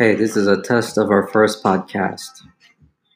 Hey, this is a test of our first podcast.